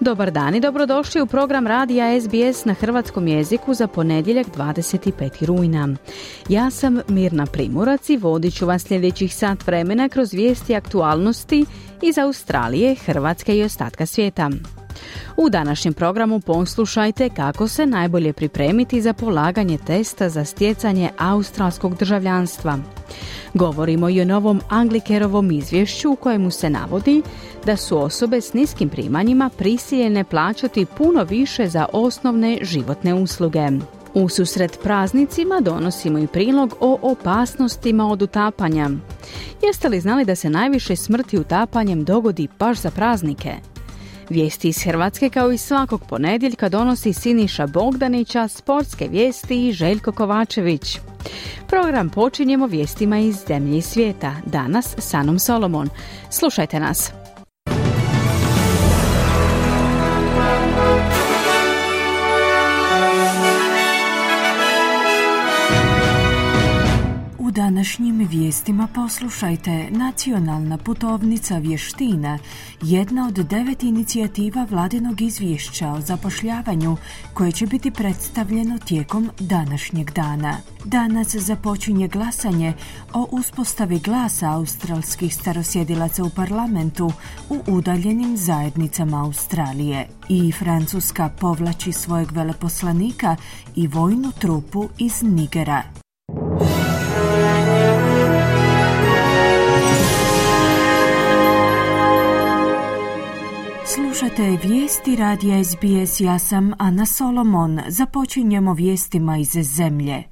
Dobar dan i dobrodošli u program radija SBS na hrvatskom jeziku za ponedjeljak 25. rujna. Ja sam Mirna Primorac i vodit ću vas sljedećih sat vremena kroz vijesti aktualnosti iz Australije, Hrvatske i ostatka svijeta. U današnjem programu poslušajte kako se najbolje pripremiti za polaganje testa za stjecanje australskog državljanstva. Govorimo i o novom Anglikerovom izvješću u kojemu se navodi da su osobe s niskim primanjima prisiljene plaćati puno više za osnovne životne usluge. U susret praznicima donosimo i prilog o opasnostima od utapanja. Jeste li znali da se najviše smrti utapanjem dogodi baš za praznike? Vijesti iz Hrvatske kao i svakog ponedjeljka donosi Siniša Bogdanića, sportske vijesti i Željko Kovačević. Program počinjemo vijestima iz zemlje i svijeta, danas s Anom Solomon. Slušajte nas. Današnjim vijestima poslušajte Nacionalna putovnica vještina, jedna od devet inicijativa vladinog izvješća o zapošljavanju koje će biti predstavljeno tijekom današnjeg dana. Danas započinje glasanje o uspostavi glasa australskih starosjedilaca u parlamentu u udaljenim zajednicama Australije. I Francuska povlači svojeg veleposlanika i vojnu trupu iz Nigera. Slušate vijesti radija SBS, ja sam Ana Solomon. Započinjemo vijestima iz zemlje.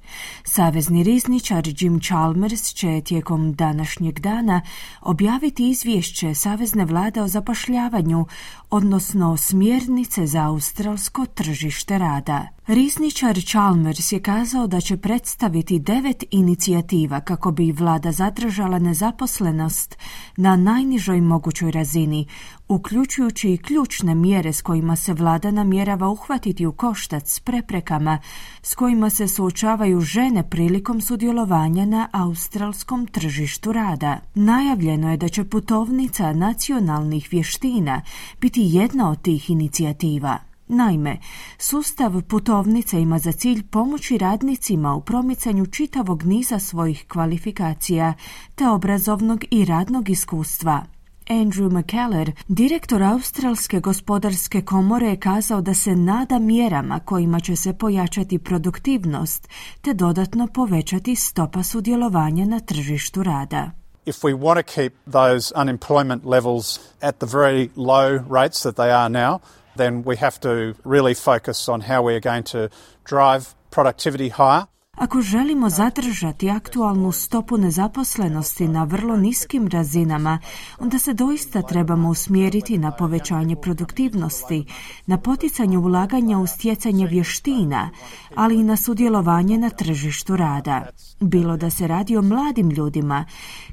Savezni rizničar Jim Chalmers će tijekom današnjeg dana objaviti izvješće Savezne vlade o zapošljavanju, odnosno smjernice za australsko tržište rada. Rizničar Chalmers je kazao da će predstaviti devet inicijativa kako bi vlada zadržala nezaposlenost na najnižoj mogućoj razini, uključujući i ključne mjere s kojima se vlada namjerava uhvatiti u koštac s preprekama s kojima se suočavaju žene prilikom sudjelovanja na australskom tržištu rada. Najavljeno je da će putovnica nacionalnih vještina biti jedna od tih inicijativa. Naime, sustav putovnica ima za cilj pomoći radnicima u promicanju čitavog niza svojih kvalifikacija te obrazovnog i radnog iskustva. Andrew McKellar, direktor Australske gospodarske komore, je kazao da se nada mjerama kojima će se pojačati produktivnost te dodatno povećati stopa sudjelovanja na tržištu rada. If we want to keep those unemployment levels at the very low rates that they are now, then we have to really focus on how we are going to drive productivity higher. Ako želimo zadržati aktualnu stopu nezaposlenosti na vrlo niskim razinama, onda se doista trebamo usmjeriti na povećanje produktivnosti, na poticanje ulaganja u stjecanje vještina, ali i na sudjelovanje na tržištu rada. Bilo da se radi o mladim ljudima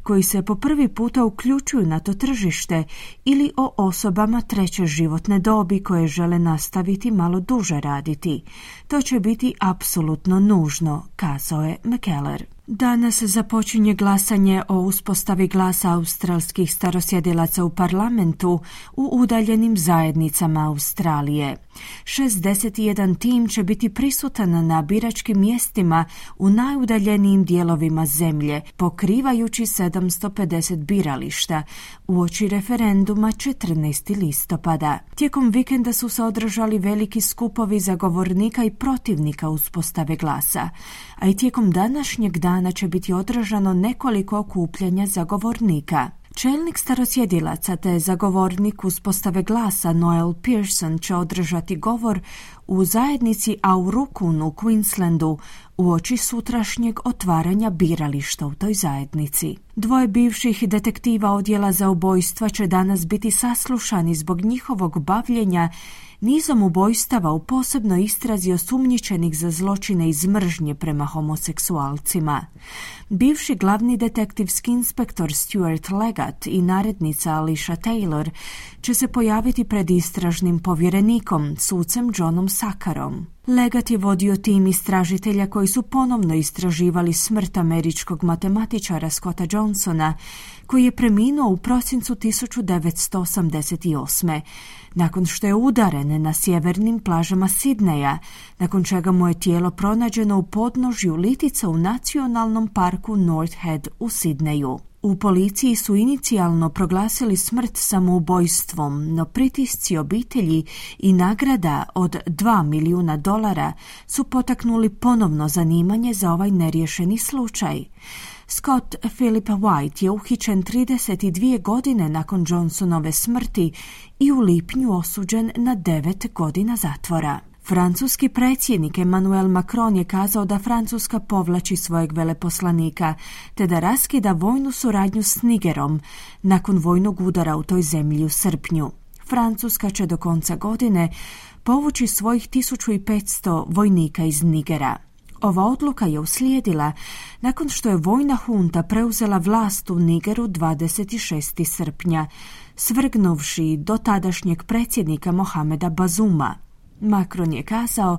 koji se po prvi puta uključuju na to tržište ili o osobama treće životne dobi koje žele nastaviti malo duže raditi. To će biti apsolutno nužno, kazao je McKellar. Danas započinje glasanje o uspostavi glasa australskih starosjedilaca u parlamentu u udaljenim zajednicama Australije. 61 tim će biti prisutan na biračkim mjestima u najudaljenijim dijelovima zemlje, pokrivajući 750 birališta, uoči referenduma 14. listopada. Tijekom vikenda su se održali veliki skupovi zagovornika i protivnika uspostave glasa, a i tijekom današnjeg dana će biti održano nekoliko okupljanja zagovornika. Čelnik starosjedilaca te zagovornik uspostave glasa Noel Pearson će održati govor u zajednici Aurukun u Queenslandu u oči sutrašnjeg otvaranja birališta u toj zajednici. Dvoje bivših detektiva odjela za ubojstva će danas biti saslušani zbog njihovog bavljenja nizom ubojstava u posebnoj istrazi osumnjičenih za zločine iz mržnje prema homoseksualcima. Bivši glavni detektivski inspektor Stuart Legat i narednica Alicia Taylor će se pojaviti pred istražnim povjerenikom, sucem Johnom Sakarom. Legat je vodio tim istražitelja koji su ponovno istraživali smrt američkog matematičara Scotta Johnsona, koji je preminuo u prosincu 1988 nakon što je udaren na sjevernim plažama Sidneja, nakon čega mu je tijelo pronađeno u podnožju litica u nacionalnom parku North Head u Sidneju. U policiji su inicijalno proglasili smrt samoubojstvom, no pritisci obitelji i nagrada od 2 milijuna dolara su potaknuli ponovno zanimanje za ovaj neriješeni slučaj. Scott Philip White je uhićen 32 godine nakon Johnsonove smrti i u lipnju osuđen na 9 godina zatvora. Francuski predsjednik Emmanuel Macron je kazao da Francuska povlači svojeg veleposlanika, te da raskida vojnu suradnju s Nigerom nakon vojnog udara u toj zemlji u srpnju. Francuska će do konca godine povući svojih 1500 vojnika iz Nigera. Ova odluka je uslijedila nakon što je vojna hunta preuzela vlast u Nigeru 26. srpnja, svrgnuvši do tadašnjeg predsjednika Mohameda Bazuma. Macron je kazao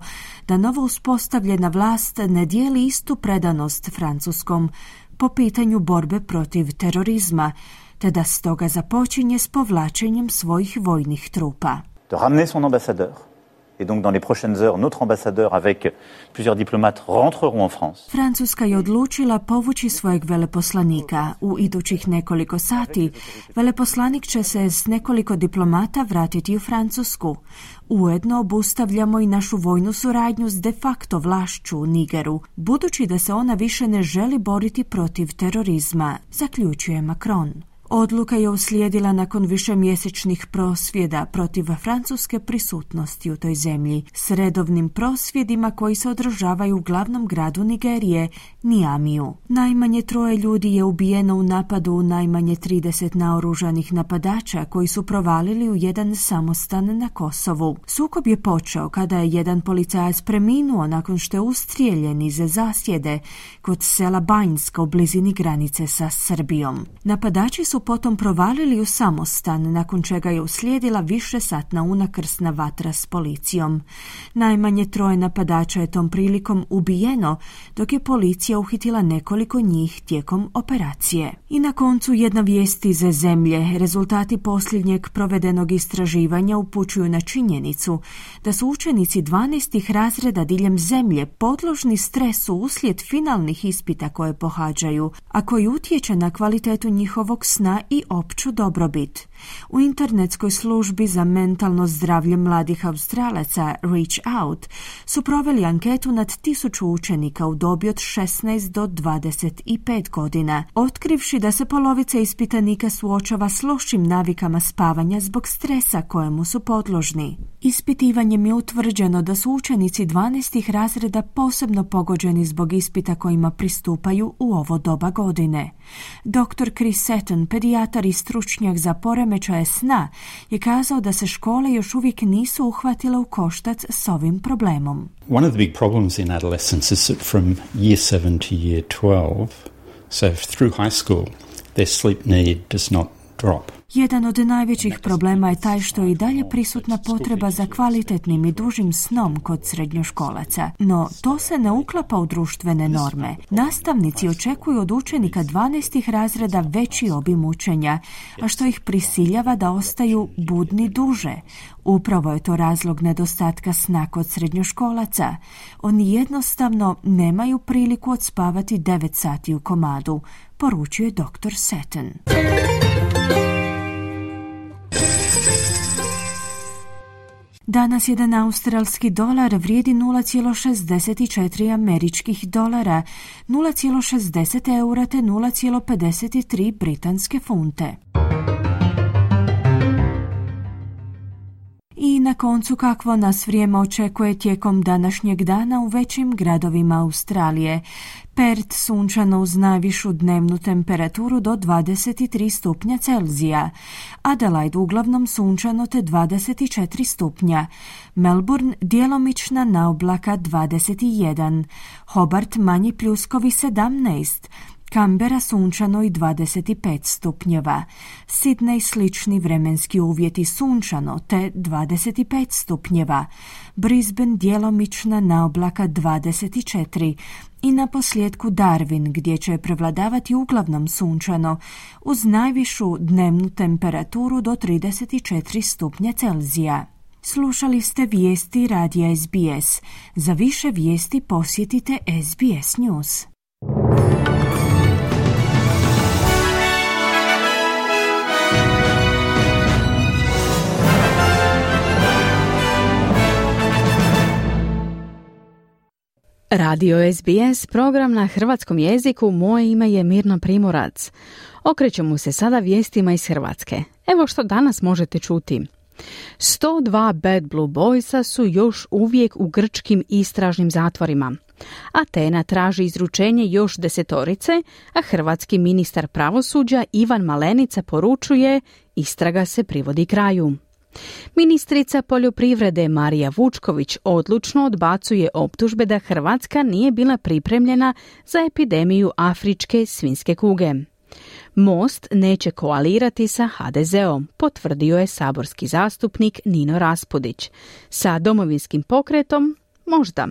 da novo uspostavljena vlast ne dijeli istu predanost Francuskom po pitanju borbe protiv terorizma, te da stoga započinje s povlačenjem svojih vojnih trupa. De ramener son ambassadeur Et donc dans les prochaines heures, notre ambassadeur avec plusieurs diplomates rentreront en France. Francuska je odlučila povući svojeg veleposlanika. U idućih nekoliko sati veleposlanik će se s nekoliko diplomata vratiti u Francusku. Ujedno obustavljamo i našu vojnu suradnju s de facto vlašću u Nigeru, budući da se ona više ne želi boriti protiv terorizma, zaključuje Macron. Odluka je uslijedila nakon višemjesečnih prosvjeda protiv francuske prisutnosti u toj zemlji, s redovnim prosvjedima koji se održavaju u glavnom gradu Nigerije, Nijamiju. Najmanje troje ljudi je ubijeno u napadu u najmanje 30 naoružanih napadača koji su provalili u jedan samostan na Kosovu. Sukob je počeo kada je jedan policajac preminuo nakon što je ustrijeljen iz zasjede kod sela Banjska u blizini granice sa Srbijom. Napadači su potom provalili u samostan, nakon čega je uslijedila više satna unakrsna vatra s policijom. Najmanje troje napadača je tom prilikom ubijeno, dok je policija uhitila nekoliko njih tijekom operacije. I na koncu jedna vijest iz zemlje. Rezultati posljednjeg provedenog istraživanja upućuju na činjenicu da su učenici 12. razreda diljem zemlje podložni stresu uslijed finalnih ispita koje pohađaju, a koji utječe na kvalitetu njihovog sna i opću dobrobit. U internetskoj službi za mentalno zdravlje mladih Australaca Reach Out su proveli anketu nad tisuću učenika u dobi od 16 do 25 godina, otkrivši da se polovica ispitanika suočava s lošim navikama spavanja zbog stresa kojemu su podložni. Ispitivanjem je utvrđeno da su učenici 12. razreda posebno pogođeni zbog ispita kojima pristupaju u ovo doba godine. Dr. Chris Seton, pedijatar i stručnjak za poremećaje sna, je kazao da se škole još uvijek nisu uhvatile u koštac s ovim problemom. One of the big problems in adolescence is that from year 7 to year 12, so through high school, their sleep need does not drop. Jedan od najvećih problema je taj što je i dalje prisutna potreba za kvalitetnim i dužim snom kod srednjoškolaca. No, to se ne uklapa u društvene norme. Nastavnici očekuju od učenika 12. razreda veći obim učenja, a što ih prisiljava da ostaju budni duže. Upravo je to razlog nedostatka sna kod srednjoškolaca. Oni jednostavno nemaju priliku odspavati 9 sati u komadu, poručuje dr. Seton. Danas jedan australski dolar vrijedi 0,64 američkih dolara, 0,60 eura te 0,53 britanske funte. I na koncu kakvo nas vrijeme očekuje tijekom današnjeg dana u većim gradovima Australije. Pert sunčano uz najvišu dnevnu temperaturu do 23 stupnja Celzija. Adelaide uglavnom sunčano te 24 stupnja. Melbourne djelomična na oblaka 21. Hobart manji pljuskovi 17. Kambera sunčano i 25 stupnjeva. Sidney slični vremenski uvjeti sunčano te 25 stupnjeva. Brisbane djelomična na oblaka 24 i na posljedku Darwin gdje će prevladavati uglavnom sunčano uz najvišu dnevnu temperaturu do 34 stupnja Celzija. Slušali ste vijesti radija SBS. Za više vijesti posjetite SBS News. Radio SBS, program na hrvatskom jeziku, moje ime je Mirna Primorac. Okrećemo se sada vijestima iz Hrvatske. Evo što danas možete čuti. 102 Bad Blue Boysa su još uvijek u grčkim istražnim zatvorima. Atena traži izručenje još desetorice, a hrvatski ministar pravosuđa Ivan Malenica poručuje istraga se privodi kraju. Ministrica poljoprivrede Marija Vučković odlučno odbacuje optužbe da Hrvatska nije bila pripremljena za epidemiju afričke svinske kuge. Most neće koalirati sa HDZ-om, potvrdio je saborski zastupnik Nino Raspudić. Sa domovinskim pokretom možda.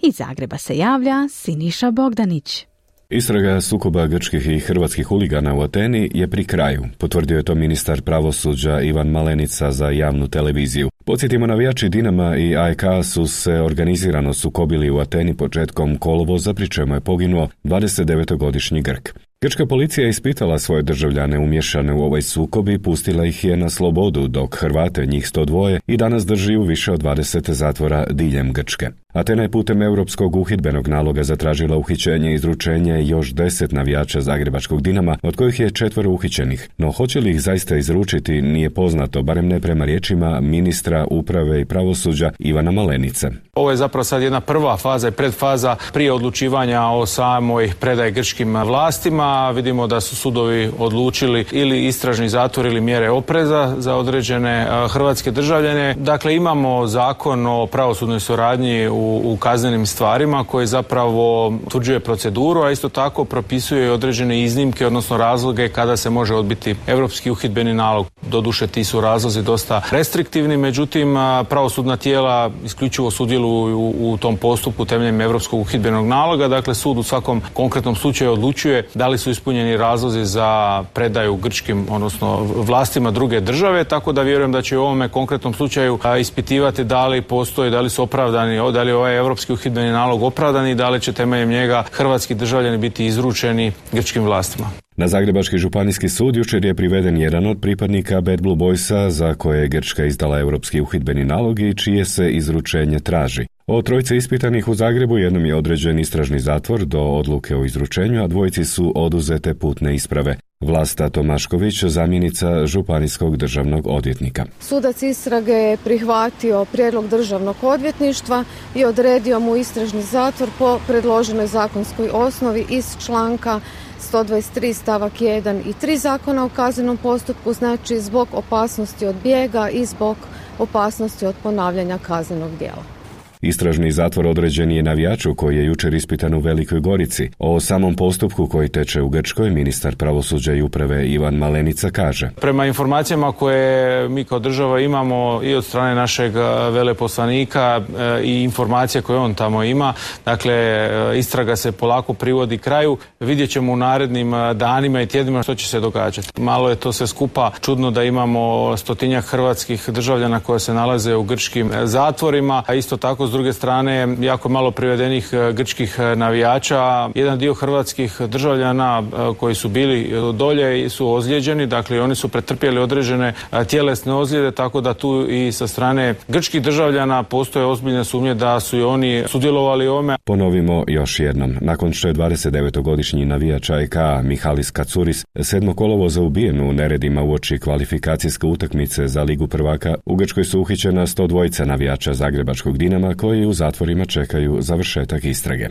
Iz Zagreba se javlja Siniša Bogdanić. Istraga sukoba grčkih i hrvatskih huligana u Ateni je pri kraju, potvrdio je to ministar pravosuđa Ivan Malenica za javnu televiziju. Podsjetimo, navijači Dinama i AEK su se organizirano sukobili u Ateni početkom kolovoza, pri čemu je poginuo 29-godišnji Grk. Grčka policija ispitala svoje državljane umješane u ovaj sukob i pustila ih je na slobodu, dok Hrvate, njih 102, i danas drži u više od 20 zatvora diljem Grčke. Atena je putem europskog uhidbenog naloga zatražila uhićenje i izručenje još deset navijača Zagrebačkog Dinama, od kojih je četvero uhićenih. No hoće li ih zaista izručiti nije poznato, barem ne prema riječima ministra uprave i pravosuđa Ivana Malenice. Ovo je zapravo sad jedna prva faza i predfaza prije odlučivanja o samoj predaji grčkim vlastima. Vidimo da su sudovi odlučili ili istražni zatvor ili mjere opreza za određene hrvatske državljane. Dakle, imamo zakon o pravosudnoj suradnji u, u kaznenim stvarima koji zapravo utvrđuje proceduru, a isto tako propisuje i određene iznimke, odnosno razloge kada se može odbiti europski uhidbeni nalog. Doduše ti su razlozi dosta restriktivni, međutim pravosudna tijela isključivo sudjeluju u, u tom postupku temeljem europskog uhidbenog naloga, dakle sud u svakom konkretnom slučaju odlučuje da li su ispunjeni razlozi za predaju grčkim, odnosno vlastima druge države, tako da vjerujem da će u ovome konkretnom slučaju ispitivati da li postoji, da li su opravdani, da li je ovaj europski uhidbeni nalog opravdan i da li će temeljem njega hrvatski državljani biti izručeni grčkim vlastima. Na Zagrebački županijski sud jučer je priveden jedan od pripadnika Bad Blue Boysa za koje je Grčka izdala europski uhidbeni nalog i čije se izručenje traži. O trojice ispitanih u Zagrebu jednom je određen istražni zatvor do odluke o izručenju, a dvojici su oduzete putne isprave. Vlasta Tomašković, zamjenica Županijskog državnog odvjetnika. Sudac istrage je prihvatio prijedlog državnog odvjetništva i odredio mu istražni zatvor po predloženoj zakonskoj osnovi iz članka 123 stavak 1 i 3 zakona o kaznenom postupku, znači zbog opasnosti od bijega i zbog opasnosti od ponavljanja kaznenog djela. Istražni zatvor određen je navijaču koji je jučer ispitan u Velikoj Gorici. O samom postupku koji teče u Grčkoj ministar pravosuđa i uprave Ivan Malenica kaže. Prema informacijama koje mi kao država imamo i od strane našeg veleposlanika e, i informacije koje on tamo ima, dakle e, istraga se polako privodi kraju. Vidjet ćemo u narednim e, danima i tjednima što će se događati. Malo je to sve skupa čudno da imamo stotinjak hrvatskih državljana koje se nalaze u grčkim zatvorima, a isto tako s druge strane jako malo privedenih grčkih navijača. Jedan dio hrvatskih državljana koji su bili dolje su ozlijeđeni, dakle oni su pretrpjeli određene tjelesne ozljede, tako da tu i sa strane grčkih državljana postoje ozbiljne sumnje da su i oni sudjelovali u ovome. Ponovimo još jednom. Nakon što je 29-godišnji navijač AEK Mihalis Kacuris sedmo kolovoza ubijen u neredima uoči kvalifikacijske utakmice za Ligu prvaka, u Grčkoj su uhićena 102 navijača Zagrebačkog Dinama koji u zatvorima čekaju završetak istrage.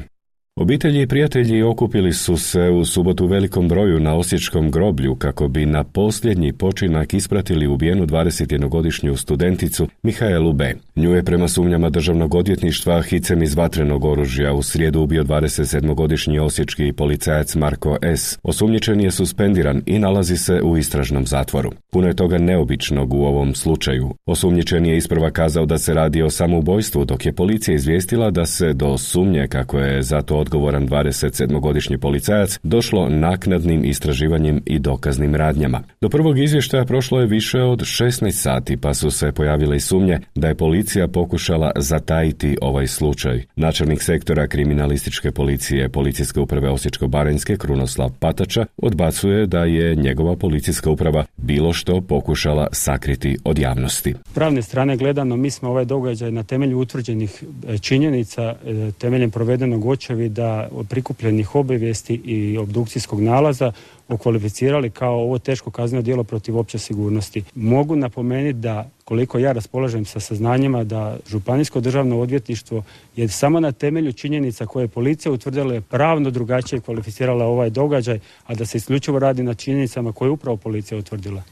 Obitelji i prijatelji okupili su se u subotu velikom broju na Osječkom groblju kako bi na posljednji počinak ispratili ubijenu 21-godišnju studenticu Mihaelu B. Nju je prema sumnjama državnog odvjetništva hicem iz vatrenog oružja u srijedu ubio 27-godišnji osječki policajac Marko S. Osumnjičen je suspendiran i nalazi se u istražnom zatvoru. Puno je toga neobičnog u ovom slučaju. Osumnjičen je isprva kazao da se radi o samoubojstvu, dok je policija izvijestila da se do sumnje kako je za to odgovoran 27-godišnji policajac došlo naknadnim istraživanjem i dokaznim radnjama. Do prvog izvještaja prošlo je više od 16 sati pa su se pojavile i sumnje da je policija pokušala zatajiti ovaj slučaj. Načelnik sektora kriminalističke policije Policijske uprave Osječko-Baranjske Krunoslav Patača odbacuje da je njegova policijska uprava bilo što pokušala sakriti od javnosti. Pravne strane gledano mi smo ovaj događaj na temelju utvrđenih e, činjenica e, temeljem provedenog očevida da prikupljenih obavijesti i obdukcijskog nalaza okvalificirali kao ovo teško kazneno djelo protiv opće sigurnosti. Mogu napomenuti da koliko ja raspolažem sa saznanjima da Županijsko državno odvjetništvo je samo na temelju činjenica koje je policija utvrdila je pravno drugačije kvalificirala ovaj događaj, a da se isključivo radi na činjenicama koje je upravo policija utvrdila.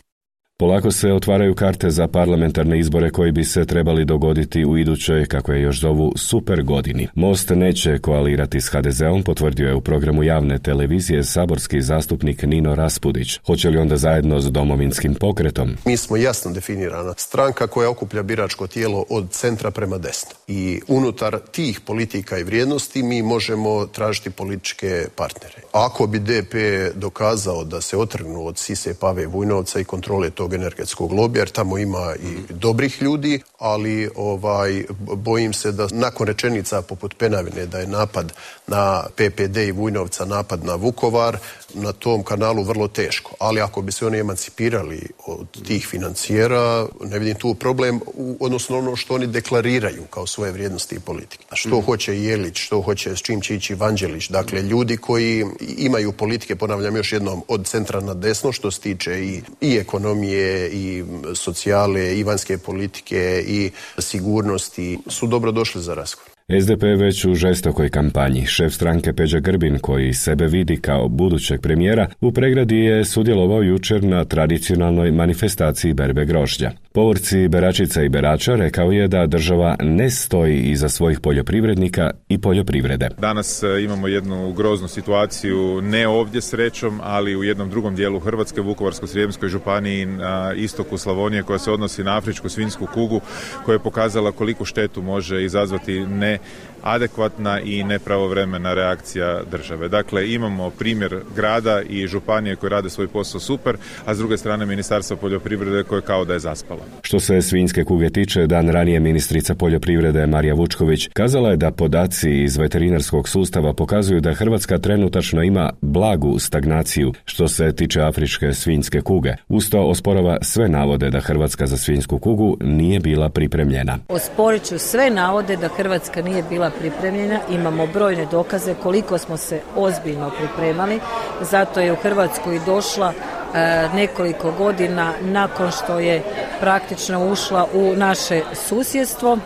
Polako se otvaraju karte za parlamentarne izbore koji bi se trebali dogoditi u idućoj, kako je još zovu, super godini. Most neće koalirati s HDZ-om, potvrdio je u programu javne televizije saborski zastupnik Nino Raspudić. Hoće li onda zajedno s domovinskim pokretom? Mi smo jasno definirana stranka koja okuplja biračko tijelo od centra prema desno. I unutar tih politika i vrijednosti mi možemo tražiti političke partnere. Ako bi DP dokazao da se otrgnu od Sise Pave Vujnovca i kontrole tog energetskog lobija, jer tamo ima i dobrih ljudi, ali ovaj bojim se da nakon rečenica poput Penavine da je napad na PPD i Vujnovca napad na Vukovar, na tom kanalu vrlo teško. Ali ako bi se oni emancipirali od tih financijera, ne vidim tu problem, u, odnosno ono što oni deklariraju kao svoje vrijednosti i politike. A što mm. hoće Jelić, što hoće, s čim će ići Vanđelić. Dakle, ljudi koji imaju politike, ponavljam još jednom, od centra na desno, što se tiče i, i ekonomije, i socijale, i vanjske politike, i sigurnosti, su dobro došli za razgovor. SDP već u žestokoj kampanji. Šef stranke Peđa Grbin, koji sebe vidi kao budućeg premijera, u pregradi je sudjelovao jučer na tradicionalnoj manifestaciji berbe grožđa. Povorci beračica i berača rekao je da država ne stoji iza svojih poljoprivrednika i poljoprivrede. Danas e, imamo jednu groznu situaciju, ne ovdje srećom, ali u jednom drugom dijelu Hrvatske, Vukovarsko-Srijemskoj županiji na istoku Slavonije koja se odnosi na afričku svinsku kugu koja je pokazala koliko štetu može izazvati ne adekvatna i nepravovremena reakcija države. Dakle, imamo primjer grada i županije koje rade svoj posao super, a s druge strane Ministarstva poljoprivrede koje kao da je zaspala. Što se svinjske kuge tiče, dan ranije ministrica poljoprivrede Marija Vučković kazala je da podaci iz veterinarskog sustava pokazuju da Hrvatska trenutačno ima blagu stagnaciju što se tiče afričke svinjske kuge. Usto osporava sve navode da Hrvatska za svinjsku kugu nije bila pripremljena. Osporit ću sve navode da Hrvatska nije bila pripremljena. Imamo brojne dokaze koliko smo se ozbiljno pripremali. Zato je u Hrvatsku i došla e, nekoliko godina nakon što je praktično ušla u naše susjedstvo.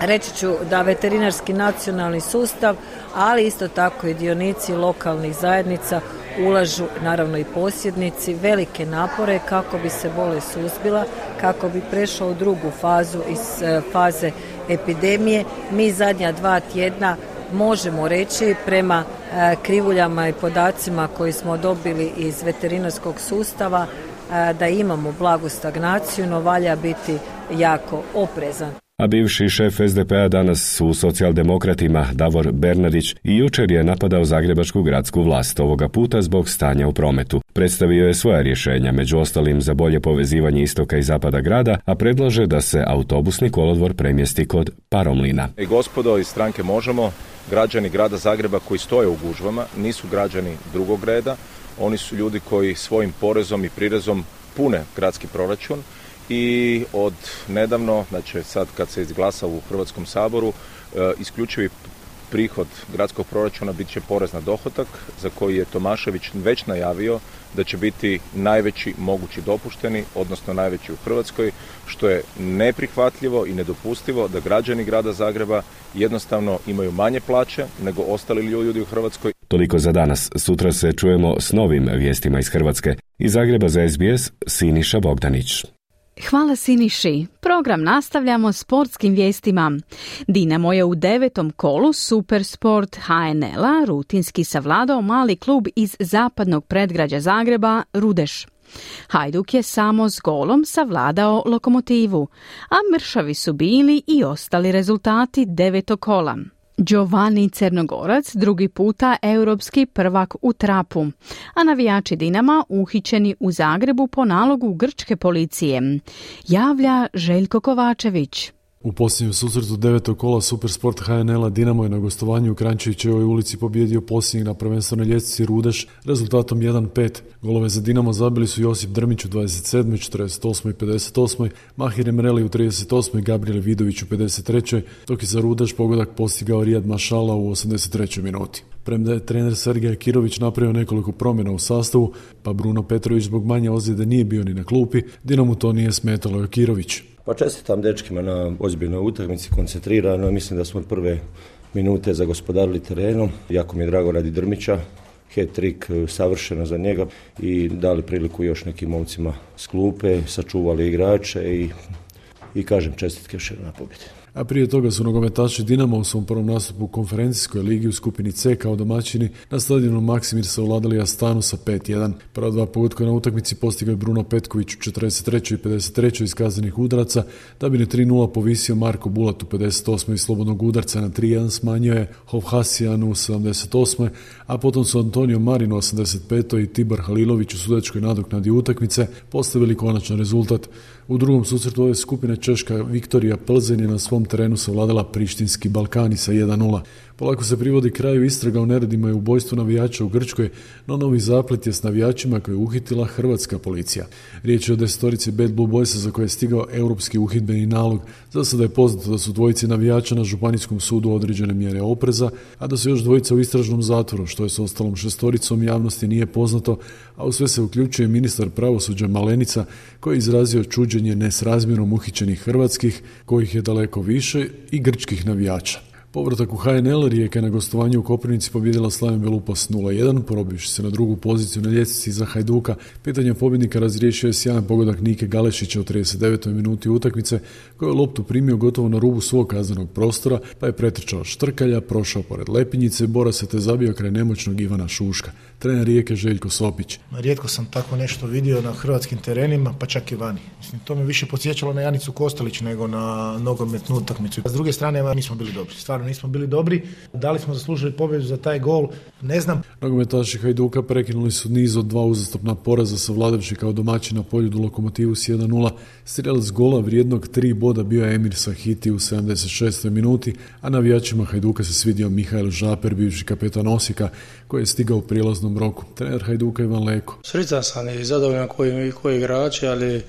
Reći ću da veterinarski nacionalni sustav, ali isto tako i dionici lokalnih zajednica ulažu naravno i posjednici velike napore kako bi se bolest suzbila, kako bi prešao u drugu fazu iz e, faze epidemije. Mi zadnja dva tjedna možemo reći prema e, krivuljama i podacima koji smo dobili iz veterinarskog sustava e, da imamo blagu stagnaciju, no valja biti jako oprezan a bivši šef SDP-a danas u socijaldemokratima Davor Bernardić i jučer je napadao zagrebačku gradsku vlast ovoga puta zbog stanja u prometu. Predstavio je svoja rješenja, među ostalim za bolje povezivanje istoka i zapada grada, a predlaže da se autobusni kolodvor premjesti kod Paromlina. I gospodo iz stranke Možemo, građani grada Zagreba koji stoje u gužvama nisu građani drugog reda, oni su ljudi koji svojim porezom i prirezom pune gradski proračun i od nedavno, znači sad kad se izglasa u Hrvatskom saboru, e, isključivi prihod gradskog proračuna bit će porez na dohodak za koji je Tomašević već najavio da će biti najveći mogući dopušteni, odnosno najveći u Hrvatskoj, što je neprihvatljivo i nedopustivo da građani grada Zagreba jednostavno imaju manje plaće nego ostali ljudi u Hrvatskoj. Toliko za danas. Sutra se čujemo s novim vijestima iz Hrvatske. Iz Zagreba za SBS, Siniša Bogdanić. Hvala Siniši. Program nastavljamo sportskim vijestima. Dinamo je u devetom kolu Supersport HNL-a rutinski savladao mali klub iz zapadnog predgrađa Zagreba, Rudeš. Hajduk je samo s golom savladao lokomotivu, a mršavi su bili i ostali rezultati devetog kola. Giovanni Crnogorac drugi puta europski prvak u trapu, a navijači Dinama uhićeni u Zagrebu po nalogu grčke policije. Javlja Željko Kovačević. U posljednjem susretu devetog kola Supersport HNL-a Dinamo je na gostovanju u Krančevićevoj ulici pobijedio posljednjeg na prvenstvenoj ljestvici Rudeš rezultatom 1-5. Golove za Dinamo zabili su Josip Drmić u 27. 48. i 58. Mahir Emreli u 38. i Gabriel Vidović u 53. dok je za Rudeš pogodak postigao Rijad Mašala u 83. minuti. Premda je trener Sergej Kirović napravio nekoliko promjena u sastavu, pa Bruno Petrović zbog manje ozljede nije bio ni na klupi, Dinamo to nije smetalo Kirović. Pa čestitam dečkima na ozbiljnoj utakmici, koncentrirano. Mislim da smo od prve minute zagospodarili terenom. Jako mi je drago radi Drmića. Hat-trick e, savršeno za njega i dali priliku još nekim momcima s klupe, sačuvali igrače i, i kažem čestitke još na pobjedi a prije toga su nogometaši Dinama u svom prvom nastupu u konferencijskoj ligi u skupini C kao domaćini na stadionu Maksimir se uladali Astanu sa 5-1. Prva dva pogotka na utakmici postigao je Bruno Petković u 43. i 53. iz kaznenih udaraca, da bi ne 3-0 povisio Marko Bulat u 58. i slobodnog udarca na 3-1 smanjio je Hasijan u 78. a potom su Antonio Marino u 85. i Tibar Halilović u sudačkoj nadoknadi utakmice postavili konačan rezultat. U drugom susretu ove skupine Češka Viktorija Plzen je na svom terenu savladala Prištinski Balkani sa 1-0. Polako se privodi kraju istraga o neredima i ubojstvu navijača u Grčkoj, no novi zaplet je s navijačima koje je uhitila hrvatska policija. Riječ je o desetorici Bad Blue Boysa za koje je stigao europski uhidbeni nalog. Za sada je poznato da su dvojici navijača na Županijskom sudu određene mjere opreza, a da su još dvojica u istražnom zatvoru, što je s ostalom šestoricom javnosti nije poznato, a u sve se uključuje ministar pravosuđa Malenica koji je izrazio čuđenje nesrazmjerom uhićenih hrvatskih, kojih je daleko više, i grčkih navijača. Povratak u HNL Rijeka na gostovanju u Koprivnici pobjedila Slaven Belupas 0-1, porobivši se na drugu poziciju na ljestvici za Hajduka. Pitanje pobjednika razriješio je sjajan pogodak Nike Galešića u 39. minuti utakmice, koji je loptu primio gotovo na rubu svog kaznenog prostora, pa je pretrčao Štrkalja, prošao pored Lepinjice, bora se te zabio kraj nemoćnog Ivana Šuška trener Rijeke Željko Sopić. Rijetko sam tako nešto vidio na hrvatskim terenima, pa čak i vani. Mislim, to me više podsjećalo na Janicu Kostelić nego na nogometnu utakmicu. S druge strane, nismo bili dobri. Stvarno nismo bili dobri. Da li smo zaslužili pobjedu za taj gol, ne znam. Nogometaši Hajduka prekinuli su niz od dva uzastopna poraza sa vladavši kao domaći na polju do lokomotivu s 1-0. Strijelac gola vrijednog tri boda bio je Emir Sahiti u 76. minuti, a navijačima Hajduka se svidio Mihajl Žaper, bivši kapetan Osijeka, koji je stigao u prijelaznom roku. Trener Hajduka Ivan Leko. Srećan sam i zadovoljan koji, koji igrači, ali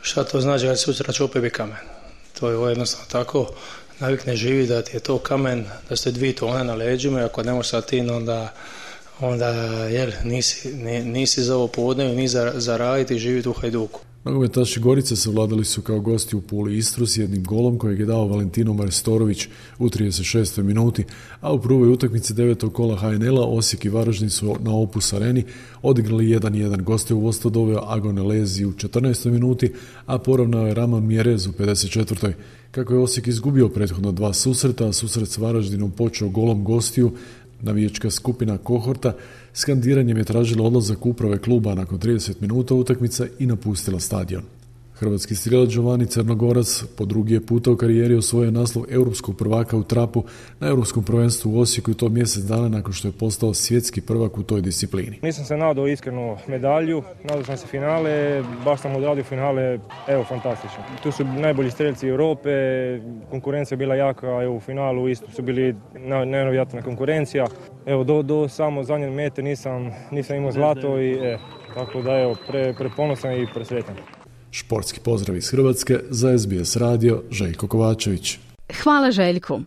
šta to znači kad sutra će opet kamen? To je jednostavno tako. Navik ne živi da ti je to kamen, da ste dvije tone na leđima i ako ne možeš sa tim, onda onda jer nisi, nisi za ovo podne, ni za, za raditi i živjeti u Hajduku. Nogometaši Gorice savladali su kao gosti u Puli Istru s jednim golom kojeg je dao Valentino Marstorović u 36. minuti, a u prvoj utakmici devetog kola HNL-a Osijek i Varaždin su na Opus Areni odigrali 1-1. Goste u Vosto doveo Agone Lezi u 14. minuti, a poravnao je Raman Mjerez u 54. Kako je Osijek izgubio prethodno dva susreta, a susret s Varaždinom počeo golom gostiju, navijačka skupina Kohorta skandiranjem je tražila odlazak uprave kluba nakon 30 minuta utakmica i napustila stadion. Hrvatski strilac Giovanni Crnogorac po drugi je puta u karijeri osvojio naslov europskog prvaka u trapu na europskom prvenstvu u Osijeku i to mjesec dana nakon što je postao svjetski prvak u toj disciplini. Nisam se nadao iskreno medalju, nadao sam se finale, baš sam odradio finale, evo fantastično. Tu su najbolji strelci Europe, konkurencija je bila jaka, evo u finalu isto su bili nevjerojatna konkurencija. Evo do, do samo zadnje mete nisam, nisam imao zlato i e, tako da evo pre, preponosan i presretan. Športski pozdrav iz Hrvatske za SBS radio Željko Kovačević. Hvala Željku.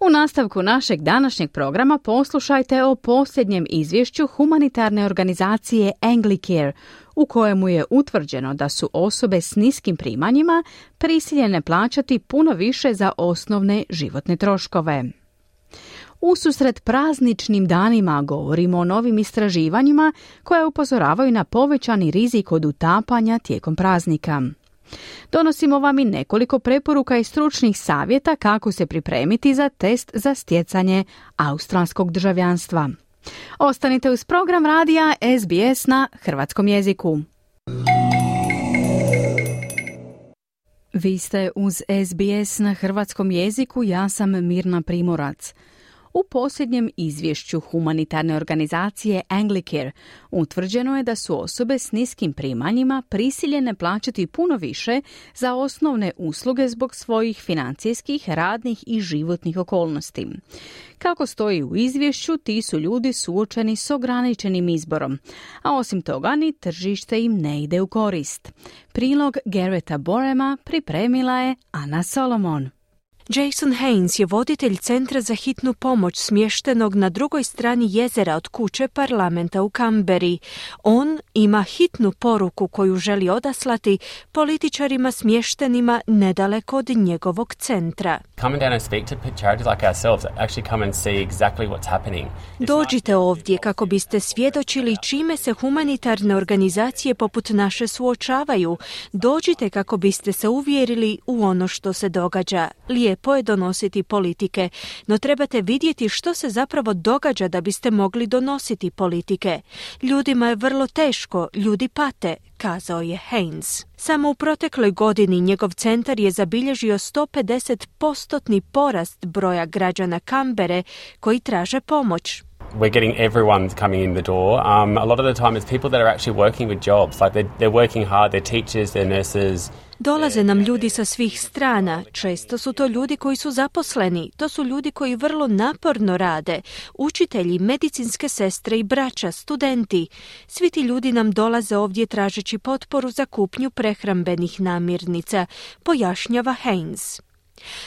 U nastavku našeg današnjeg programa poslušajte o posljednjem izvješću humanitarne organizacije Anglicare, u kojemu je utvrđeno da su osobe s niskim primanjima prisiljene plaćati puno više za osnovne životne troškove. Ususret prazničnim danima govorimo o novim istraživanjima koje upozoravaju na povećani rizik od utapanja tijekom praznika. Donosimo vam i nekoliko preporuka i stručnih savjeta kako se pripremiti za test za stjecanje australskog državljanstva. Ostanite uz program radija SBS na hrvatskom jeziku. Vi ste uz SBS na hrvatskom jeziku, ja sam Mirna Primorac. U posljednjem izvješću humanitarne organizacije Anglicare utvrđeno je da su osobe s niskim primanjima prisiljene plaćati puno više za osnovne usluge zbog svojih financijskih, radnih i životnih okolnosti. Kako stoji u izvješću, ti su ljudi suočeni s ograničenim izborom, a osim toga ni tržište im ne ide u korist. Prilog Garreta Borema pripremila je Ana Solomon. Jason Haynes je voditelj Centra za hitnu pomoć smještenog na drugoj strani jezera od kuće parlamenta u Kamberi. On ima hitnu poruku koju želi odaslati političarima smještenima nedaleko od njegovog centra. Dođite ovdje kako biste svjedočili čime se humanitarne organizacije poput naše suočavaju. Dođite kako biste se uvjerili u ono što se događa. Lijepo je donositi politike, no trebate vidjeti što se zapravo događa da biste mogli donositi politike. Ljudima je vrlo teško, ljudi pate, kazao je Haynes. Samo u protekloj godini njegov centar je zabilježio 150 postotni porast broja građana Kambere koji traže pomoć we're getting everyone coming in the door. Um, a lot of the time, it's people that are actually working with jobs. Like they're, they're working hard, they're teachers, they're nurses. Dolaze nam ljudi sa svih strana. Često su to ljudi koji su zaposleni. To su ljudi koji vrlo naporno rade. Učitelji, medicinske sestre i braća, studenti. Svi ti ljudi nam dolaze ovdje tražeći potporu za kupnju prehrambenih namirnica, pojašnjava Haynes.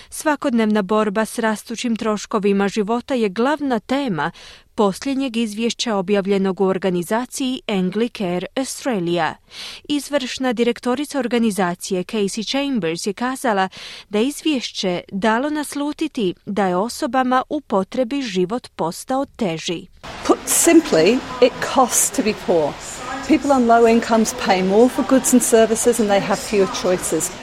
Svakodnevna borba s rastućim troškovima života je glavna tema posljednjeg izvješća objavljenog u organizaciji Anglicare Australia. Izvršna direktorica organizacije Casey Chambers je kazala da izvješće dalo naslutiti da je osobama u potrebi život postao teži. Put simply, it costs to be poor.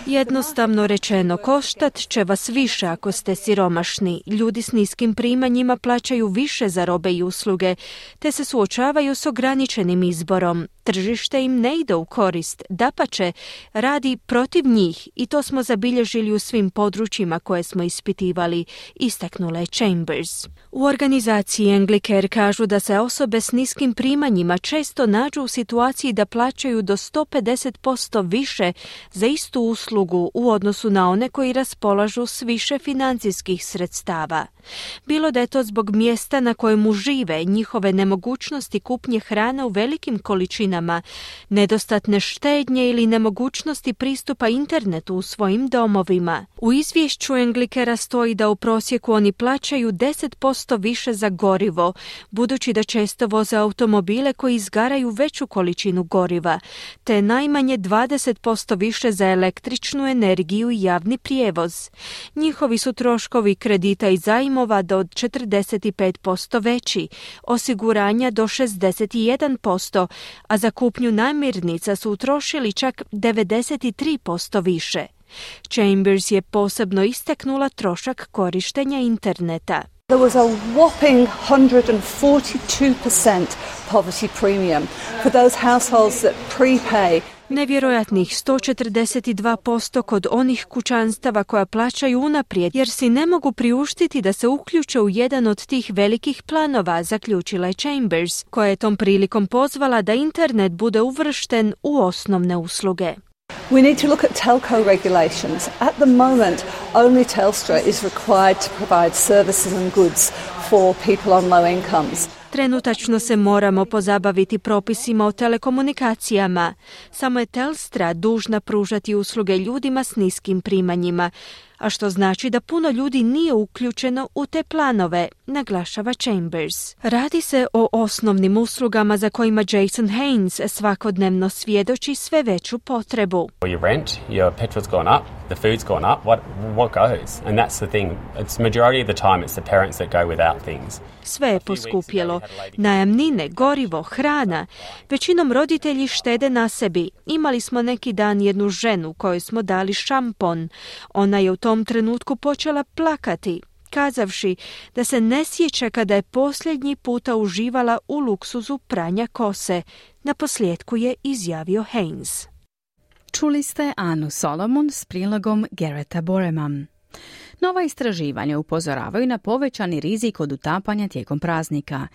Jednostavno rečeno, koštat će vas više ako ste siromašni. Ljudi s niskim primanjima plaćaju više za robe i usluge, te se suočavaju s ograničenim izborom. Tržište im ne ide u korist, dapače, radi protiv njih i to smo zabilježili u svim područjima koje smo ispitivali, istaknule Chambers. U organizaciji Anglicare kažu da se osobe s niskim primanjima često nađu u situaciji da plaćaju do 150% više za istu uslugu u odnosu na one koji raspolažu s više financijskih sredstava. Bilo da je to zbog mjesta na kojemu žive, njihove nemogućnosti kupnje hrana u velikim količinama, nedostatne štednje ili nemogućnosti pristupa internetu u svojim domovima. U izvješću Anglikera stoji da u prosjeku oni plaćaju 10% više za gorivo, budući da često voze automobile koji izgaraju veću količinu goriva, te najmanje 20% više za električnu energiju i javni prijevoz. Njihovi su troškovi kredita i zajmova do 45% veći, osiguranja do 61%, a za kupnju namirnica su utrošili čak 93% više. Chambers je posebno istaknula trošak korištenja interneta. There was a whopping 142% poverty premium for those households that prepay Nevjerojatnih 142% kod onih kućanstava koja plaćaju unaprijed jer si ne mogu priuštiti da se uključe u jedan od tih velikih planova, zaključila je Chambers, koja je tom prilikom pozvala da internet bude uvršten u osnovne usluge. We need to look at telco regulations. At the moment, only Telstra is required to provide services and goods for people on low incomes. Trenutačno se moramo pozabaviti propisima o telekomunikacijama. Samo je Telstra dužna pružati usluge ljudima s niskim primanjima, a što znači da puno ljudi nije uključeno u te planove, naglašava Chambers. Radi se o osnovnim uslugama za kojima Jason Haynes svakodnevno svjedoči sve veću potrebu. Your rent, your petrol's gone up, the food's gone up, what, what goes? And that's the thing. It's majority of the time it's the parents that go without things. Sve je poskupjelo. Najamnine, gorivo, hrana. Većinom roditelji štede na sebi. Imali smo neki dan jednu ženu kojoj smo dali šampon. Ona je u tom trenutku počela plakati, kazavši da se ne sjeća kada je posljednji puta uživala u luksuzu pranja kose. Na posljedku je izjavio Haynes. Čuli ste Anu Solomon s prilogom Garreta Borema. Nova istraživanja upozoravaju na povećani rizik od utapanja tijekom praznika.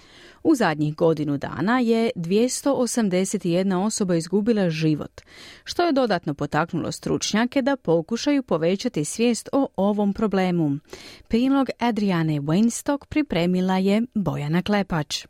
U zadnjih godinu dana je 281 osoba izgubila život, što je dodatno potaknulo stručnjake da pokušaju povećati svijest o ovom problemu. Prilog Adriane Weinstock pripremila je Bojana Klepač.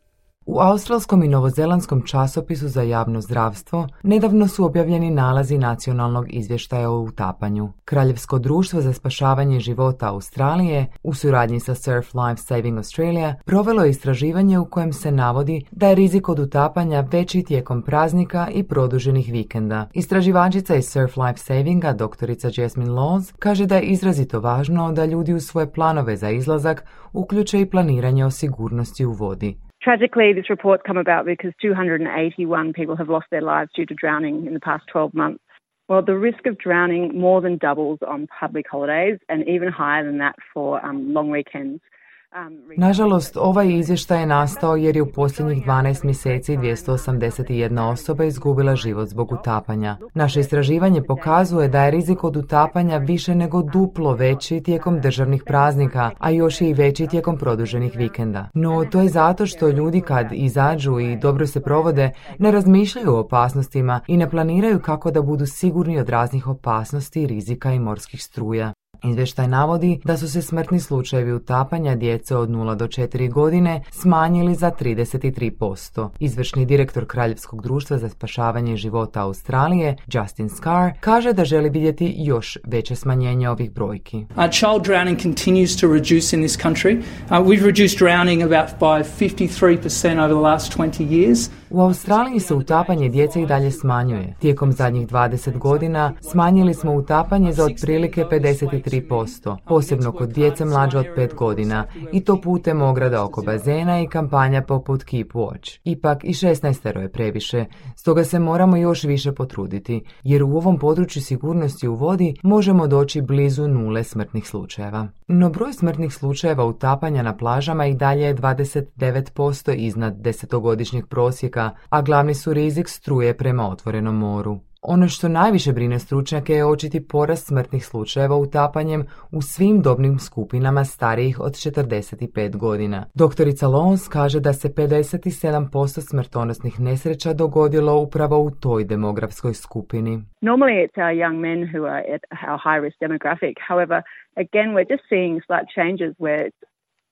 U australskom i novozelandskom časopisu za javno zdravstvo nedavno su objavljeni nalazi nacionalnog izvještaja o utapanju. Kraljevsko društvo za spašavanje života Australije u suradnji sa Surf Life Saving Australia provelo je istraživanje u kojem se navodi da je rizik od utapanja veći tijekom praznika i produženih vikenda. Istraživačica iz Surf Life Savinga, doktorica Jasmine Laws, kaže da je izrazito važno da ljudi u svoje planove za izlazak uključe i planiranje o sigurnosti u vodi. Tragically, this report come about because 281 people have lost their lives due to drowning in the past 12 months. Well, the risk of drowning more than doubles on public holidays and even higher than that for um, long weekends. Nažalost, ovaj izvještaj je nastao jer je u posljednjih 12 mjeseci 281 osoba izgubila život zbog utapanja. Naše istraživanje pokazuje da je rizik od utapanja više nego duplo veći tijekom državnih praznika, a još je i veći tijekom produženih vikenda. No, to je zato što ljudi kad izađu i dobro se provode, ne razmišljaju o opasnostima i ne planiraju kako da budu sigurni od raznih opasnosti, rizika i morskih struja. Izvještaj navodi da su se smrtni slučajevi utapanja djece od 0 do 4 godine smanjili za 33%. Izvršni direktor Kraljevskog društva za spašavanje života Australije, Justin Scar, kaže da želi vidjeti još veće smanjenje ovih brojki. Uh, child drowning continues to reduce in this country. Uh, we've reduced drowning about by 53% over the last 20 years. U Australiji se utapanje djece i dalje smanjuje. Tijekom zadnjih 20 godina smanjili smo utapanje za otprilike 53%, posebno kod djece mlađe od 5 godina, i to putem ograda oko bazena i kampanja poput Keep Watch. Ipak i 16 je previše, stoga se moramo još više potruditi, jer u ovom području sigurnosti u vodi možemo doći blizu nule smrtnih slučajeva. No broj smrtnih slučajeva utapanja na plažama i dalje je 29% iznad desetogodišnjeg prosjeka, a glavni su rizik struje prema otvorenom moru. Ono što najviše brine stručnjake je očiti porast smrtnih slučajeva utapanjem u svim dobnim skupinama starijih od 45 godina. Doktorica Lons kaže da se 57% smrtonosnih nesreća dogodilo upravo u toj demografskoj skupini. Normally it's our young men who are at our high risk demographic. However, again we're just seeing slight changes where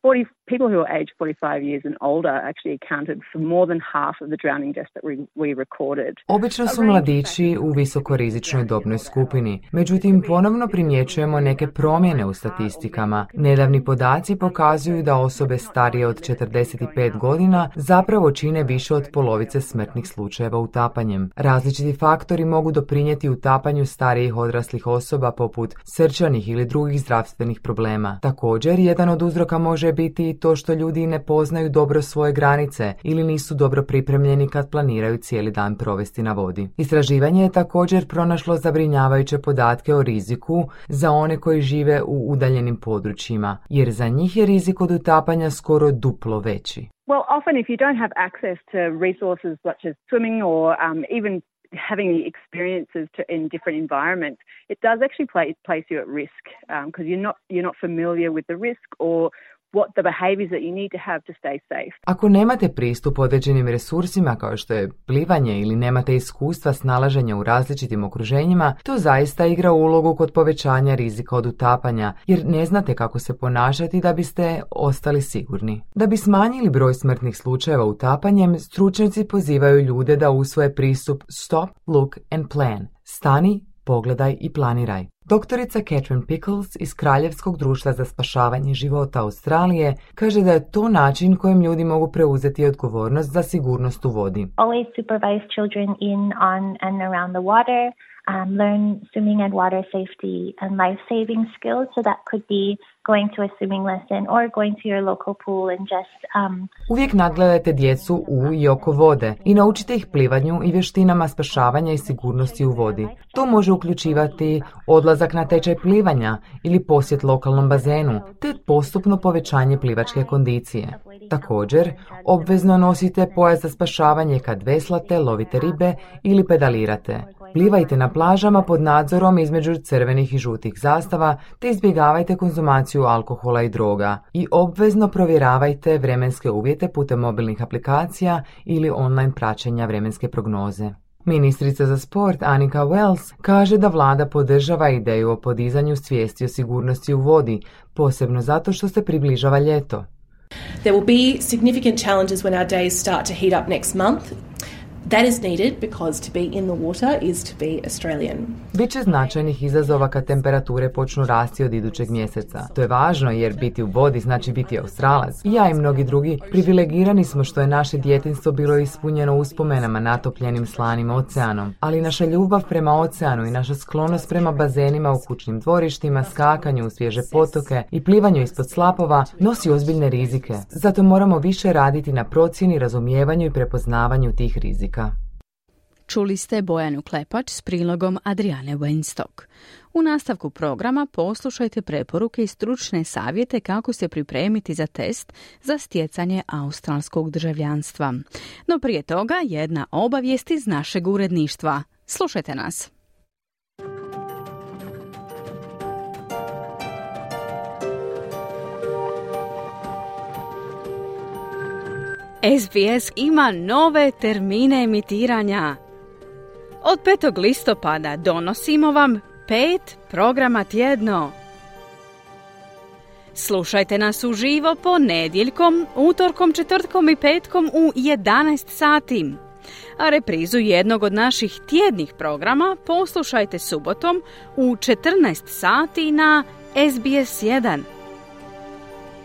40 people who are aged 45 years and older actually accounted for more than half of the drowning deaths that we, we recorded. Obično su mladići u visokorizičnoj dobnoj skupini, međutim ponovno primjećujemo neke promjene u statistikama. Nedavni podaci pokazuju da osobe starije od 45 godina zapravo čine više od polovice smrtnih slučajeva utapanjem. Različiti faktori mogu doprinijeti utapanju starijih odraslih osoba poput srčanih ili drugih zdravstvenih problema. Također, jedan od uzroka može biti to što ljudi ne poznaju dobro svoje granice ili nisu dobro pripremljeni kad planiraju cijeli dan provesti na vodi. Istraživanje je također pronašlo zabrinjavajuće podatke o riziku za one koji žive u udaljenim područjima, jer za njih je rizik od utapanja skoro duplo veći. Well, often if you don't have access to resources such as swimming or um, even having experiences to, in different environments, it does actually place, place you at risk because um, you're not you're not familiar with the risk or what the behaviors that you need to have to stay safe. Ako nemate pristup određenim resursima kao što je plivanje ili nemate iskustva snalaženja u različitim okruženjima, to zaista igra ulogu kod povećanja rizika od utapanja, jer ne znate kako se ponašati da biste ostali sigurni. Da bi smanjili broj smrtnih slučajeva utapanjem, stručnjaci pozivaju ljude da usvoje pristup Stop, Look and Plan. Stani, pogledaj i planiraj. Doktorica Catherine Pickles iz Kraljevskog društva za spašavanje života Australije kaže da je to način kojim ljudi mogu preuzeti odgovornost za sigurnost u vodi. Always supervise children in on and around the water. Um, learn swimming and water safety and life saving skills. So that could be going to a swimming lesson or going to your local pool and just um, Uvijek nadgledajte djecu u i oko vode i naučite ih plivanju i vještinama spašavanja i sigurnosti u vodi. To može uključivati odlazak na tečaj plivanja ili posjet lokalnom bazenu, te postupno povećanje plivačke kondicije. Također, obvezno nosite pojas za spašavanje kad veslate, lovite ribe ili pedalirate. Plivajte na plažama pod nadzorom između crvenih i žutih zastava te izbjegavajte konzumaciju alkohola i droga i obvezno provjeravajte vremenske uvjete putem mobilnih aplikacija ili online praćenja vremenske prognoze. Ministrica za sport Anika Wells kaže da vlada podržava ideju o podizanju svijesti o sigurnosti u vodi, posebno zato što se približava ljeto. There will be significant challenges when our days start to heat up next month. That is needed because to be in the water is to be Australian. Biće značajnih izazova kad temperature počnu rasti od idućeg mjeseca. To je važno jer biti u vodi znači biti Australac. Ja i mnogi drugi privilegirani smo što je naše djetinstvo bilo ispunjeno uspomenama natopljenim slanim oceanom. Ali naša ljubav prema oceanu i naša sklonost prema bazenima u kućnim dvorištima, skakanju u svježe potoke i plivanju ispod slapova nosi ozbiljne rizike. Zato moramo više raditi na procjeni, razumijevanju i prepoznavanju tih rizika. Čuli ste Bojanu Klepač s prilogom Adriane Weinstock. U nastavku programa poslušajte preporuke i stručne savjete kako se pripremiti za test za stjecanje australskog državljanstva. No prije toga jedna obavijest iz našeg uredništva. Slušajte nas. SBS ima nove termine emitiranja. Od 5. listopada donosimo vam pet programa tjedno. Slušajte nas uživo ponedjeljkom, utorkom, četvrtkom i petkom u 11 sati. A reprizu jednog od naših tjednih programa poslušajte subotom u 14 sati na SBS 1.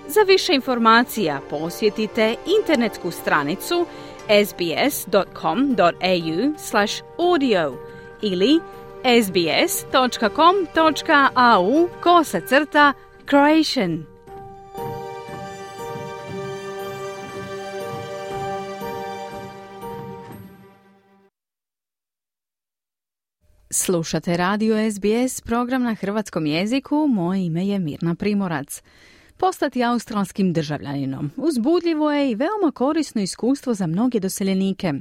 Za više informacija posjetite internetsku stranicu sbs.com.au audio ili sbs.com.au kosa crta Croatian. Slušate radio SBS, program na hrvatskom jeziku. Moje ime je Mirna Primorac. Postati australskim državljaninom uzbudljivo je i veoma korisno iskustvo za mnoge doseljenike.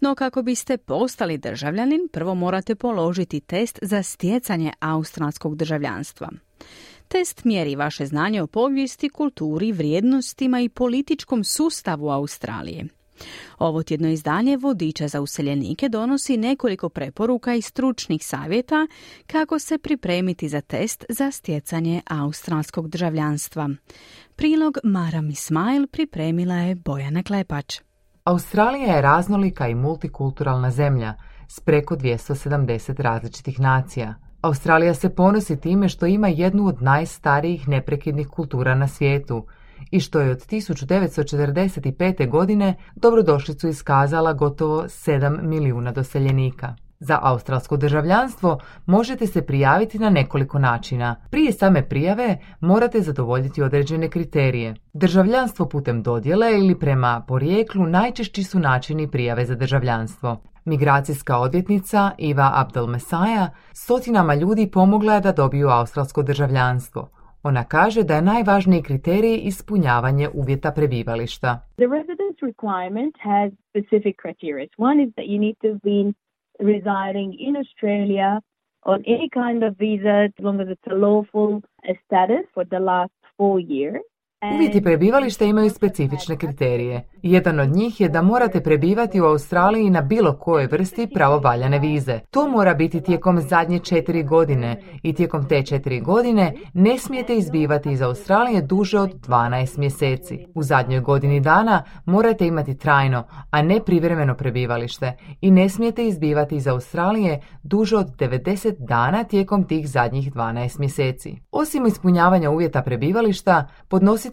No kako biste postali državljanin, prvo morate položiti test za stjecanje australskog državljanstva. Test mjeri vaše znanje o povijesti, kulturi, vrijednostima i političkom sustavu Australije. Ovo tjedno izdanje vodiča za useljenike donosi nekoliko preporuka i stručnih savjeta kako se pripremiti za test za stjecanje australskog državljanstva. Prilog Mara Ismail pripremila je Bojana Klepač. Australija je raznolika i multikulturalna zemlja s preko 270 različitih nacija. Australija se ponosi time što ima jednu od najstarijih neprekidnih kultura na svijetu i što je od 1945. godine dobrodošlicu iskazala gotovo 7 milijuna doseljenika. Za australsko državljanstvo možete se prijaviti na nekoliko načina. Prije same prijave morate zadovoljiti određene kriterije. Državljanstvo putem dodjele ili prema porijeklu najčešći su načini prijave za državljanstvo. Migracijska odvjetnica Iva Abdel Mesaja stotinama ljudi pomogla je da dobiju australsko državljanstvo. Ona kaže da je najvažniji kriterij ispunjavanje uvjeta prebivališta. The residence requirement has specific criteria. One is that you need to be residing in Australia on any kind of visa as long as it's a lawful status for the last four years. Uvjeti prebivališta imaju specifične kriterije. Jedan od njih je da morate prebivati u Australiji na bilo kojoj vrsti pravovaljane vize. To mora biti tijekom zadnje četiri godine i tijekom te četiri godine ne smijete izbivati iz Australije duže od 12 mjeseci. U zadnjoj godini dana morate imati trajno, a ne privremeno prebivalište i ne smijete izbivati iz Australije duže od 90 dana tijekom tih zadnjih 12 mjeseci. Osim ispunjavanja uvjeta prebivališta,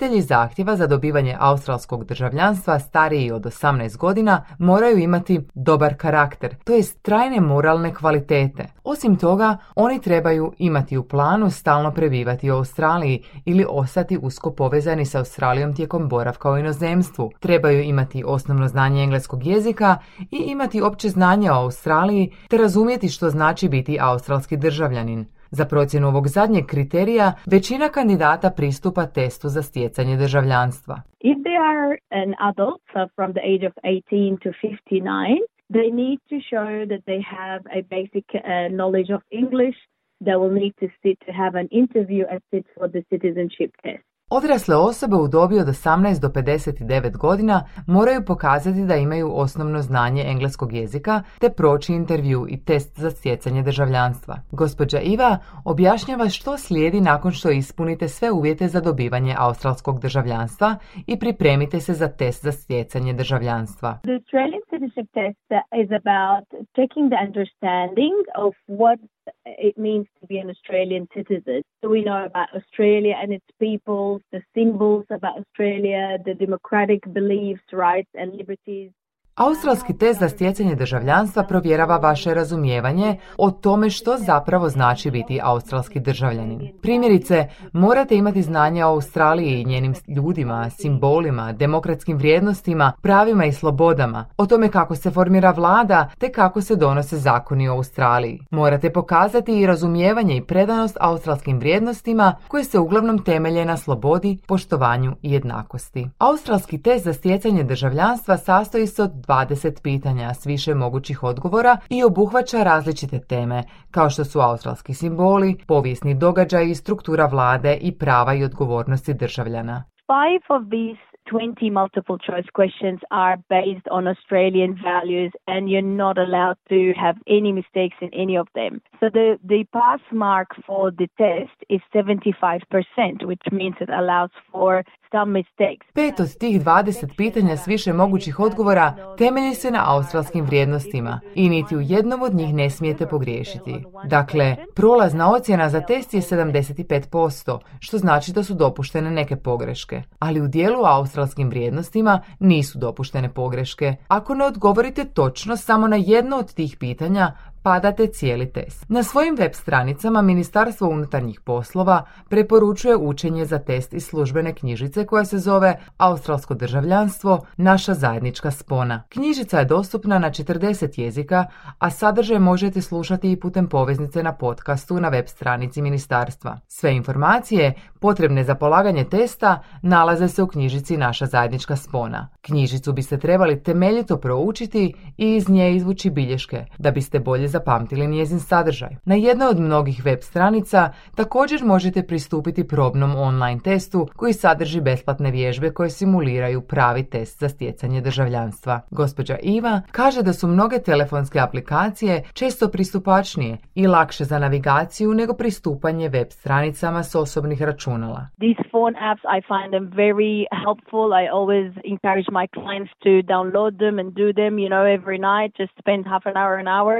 podnositelji zahtjeva za dobivanje australskog državljanstva stariji od 18 godina moraju imati dobar karakter, to jest trajne moralne kvalitete. Osim toga, oni trebaju imati u planu stalno prebivati u Australiji ili ostati usko povezani sa Australijom tijekom boravka u inozemstvu. Trebaju imati osnovno znanje engleskog jezika i imati opće znanje o Australiji te razumjeti što znači biti australski državljanin. Za procjenu ovog zadnjeg kriterija većina kandidata pristupa testu za stjecanje državljanstva. If they are an adult so from the age of 18 to 59, they need to show that they have a basic uh, knowledge of English. They will need to sit to have an interview and sit for the citizenship test. Odrasle osobe u dobi od 18 do 59 godina moraju pokazati da imaju osnovno znanje engleskog jezika te proći intervju i test za stjecanje državljanstva. Gospođa Iva objašnjava što slijedi nakon što ispunite sve uvjete za dobivanje australskog državljanstva i pripremite se za test za stjecanje državljanstva. The Australian citizenship test is about checking the understanding of what it means to be an Australian citizen. So we know about Australia and its people, the symbols about Australia, the democratic beliefs, rights, and liberties. Australski test za stjecanje državljanstva provjerava vaše razumijevanje o tome što zapravo znači biti australski državljanin. Primjerice, morate imati znanja o Australiji i njenim ljudima, simbolima, demokratskim vrijednostima, pravima i slobodama, o tome kako se formira vlada te kako se donose zakoni o Australiji. Morate pokazati i razumijevanje i predanost australskim vrijednostima koje se uglavnom temelje na slobodi, poštovanju i jednakosti. Australski test za stjecanje državljanstva sastoji se od 20 pitanja s više mogućih odgovora i obuhvaća različite teme, kao što su australski simboli, povijesni događaj struktura vlade i prava i odgovornosti državljana. Five of these 20 multiple choice questions are based on Australian values and you're not allowed to have any mistakes in any of them. So the, the pass mark for the test is 75%, which means it allows for some mistakes. Pet od tih 20 pitanja s više mogućih odgovora temelji se na australskim vrijednostima i niti u jednom od njih ne smijete pogriješiti. Dakle, prolazna ocjena za test je 75%, što znači da su dopuštene neke pogreške. Ali u dijelu australskim vrijednostima nisu dopuštene pogreške. Ako ne odgovorite točno samo na jedno od tih pitanja, padate cijeli test. Na svojim web stranicama Ministarstvo unutarnjih poslova preporučuje učenje za test iz službene knjižice koja se zove Australsko državljanstvo, naša zajednička spona. Knjižica je dostupna na 40 jezika, a sadržaj možete slušati i putem poveznice na podcastu na web stranici ministarstva. Sve informacije potrebne za polaganje testa nalaze se u knjižici Naša zajednička spona. Knjižicu biste trebali temeljito proučiti i iz nje izvući bilješke da biste bolje zapamtili njezin sadržaj. Na jednoj od mnogih web stranica također možete pristupiti probnom online testu koji sadrži besplatne vježbe koje simuliraju pravi test za stjecanje državljanstva. Gospođa Iva kaže da su mnoge telefonske aplikacije često pristupačnije i lakše za navigaciju nego pristupanje web stranicama s osobnih računala. These phone apps, I find them very helpful. I always encourage my clients to download them and do them, you know, every night. Just spend half an hour, an hour.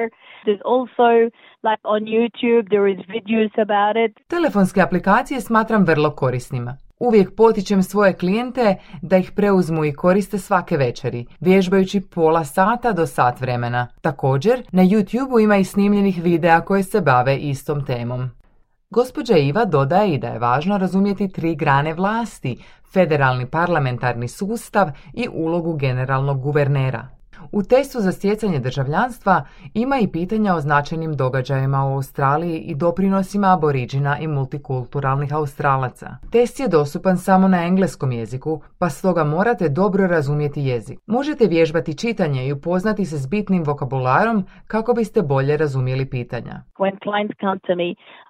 Also, like on YouTube, there is videos about it. Telefonske aplikacije smatram vrlo korisnima. Uvijek potičem svoje klijente da ih preuzmu i koriste svake večeri, vježbajući pola sata do sat vremena. Također, na YouTube ima i snimljenih videa koje se bave istom temom. Gospođa Iva dodaje i da je važno razumjeti tri grane vlasti, federalni parlamentarni sustav i ulogu generalnog guvernera. U testu za stjecanje državljanstva ima i pitanja o značajnim događajima u Australiji i doprinosima aboriđina i multikulturalnih Australaca. Test je dostupan samo na engleskom jeziku, pa stoga morate dobro razumjeti jezik. Možete vježbati čitanje i upoznati se s bitnim vokabularom kako biste bolje razumjeli pitanja. When clients come to me,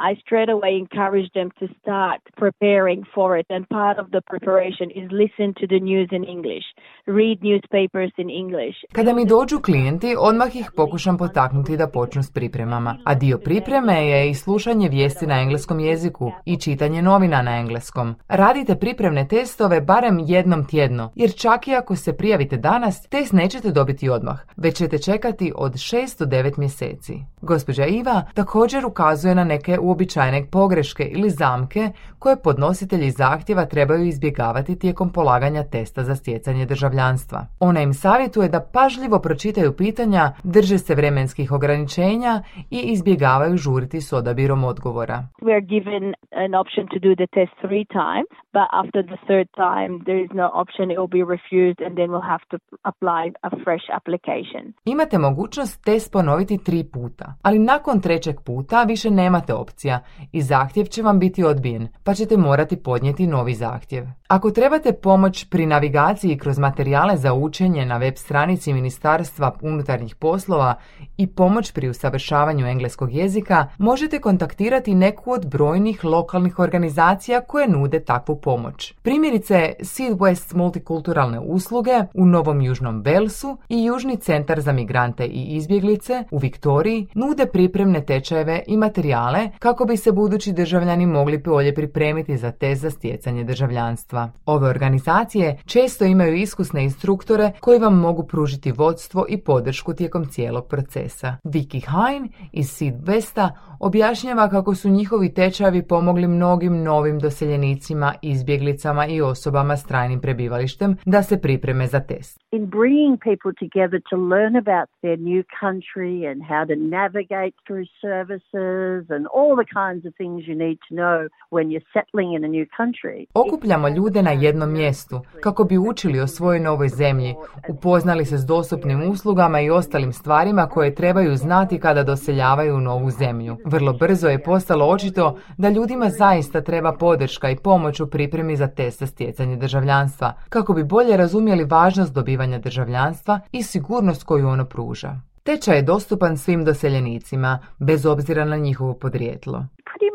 I straight away encourage them to start preparing for it and part of the preparation is listen to the news in English, read newspapers in English. Kada mi dođu klijenti, odmah ih pokušam potaknuti da počnu s pripremama, a dio pripreme je i slušanje vijesti na engleskom jeziku i čitanje novina na engleskom. Radite pripremne testove barem jednom tjedno, jer čak i ako se prijavite danas, test nećete dobiti odmah, već ćete čekati od 6 do 9 mjeseci. Gospođa Iva također ukazuje na neke uobičajene pogreške ili zamke koje podnositelji zahtjeva trebaju izbjegavati tijekom polaganja testa za stjecanje državljanstva. Ona im savjetuje da pažljivo pročitaju pitanja, drže se vremenskih ograničenja i izbjegavaju žuriti s odabirom odgovora. We are given an option to do the test three times, but after the third time there is no option, it will be refused and then we'll have to apply a fresh application. Imate mogućnost test ponoviti tri puta, ali nakon trećeg puta više nemate opcija i zahtjev će vam biti odbijen, pa ćete morati podnijeti novi zahtjev. Ako trebate pomoć pri navigaciji kroz materijale za učenje na web stranici Ministarstva unutarnjih poslova i pomoć pri usavršavanju engleskog jezika, možete kontaktirati neku od brojnih lokalnih organizacija koje nude takvu pomoć. Primjerice Seed West multikulturalne usluge u Novom Južnom Belsu i Južni centar za migrante i izbjeglice u Viktoriji nude pripremne tečajeve i materijale kako bi se budući državljani mogli bolje pripremiti za test za stjecanje državljanstva. Ove organizacije često imaju iskusne instruktore koji vam mogu pružiti vodstvo i podršku tijekom cijelog procesa. Vicky Hein iz Seed Westa objašnjava kako su njihovi tečajevi pomogli mnogim novim doseljenicima, izbjeglicama i osobama s trajnim prebivalištem da se pripreme za test. In bringing people together to learn about their new country and how to navigate through services and all the kinds of things you need to know when you're settling in a new country. Okupljamo ljude na jednom mjestu kako bi učili o svojoj novoj zemlji, upoznali se s dostupnim uslugama i ostalim stvarima koje trebaju znati kada doseljavaju u novu zemlju. Vrlo brzo je postalo očito da ljudima zaista treba podrška i pomoć u pripremi za test za stjecanje državljanstva, kako bi bolje razumjeli važnost dobivanja državljanstva i sigurnost koju ono pruža. Tečaj je dostupan svim doseljenicima, bez obzira na njihovo podrijetlo. Pretty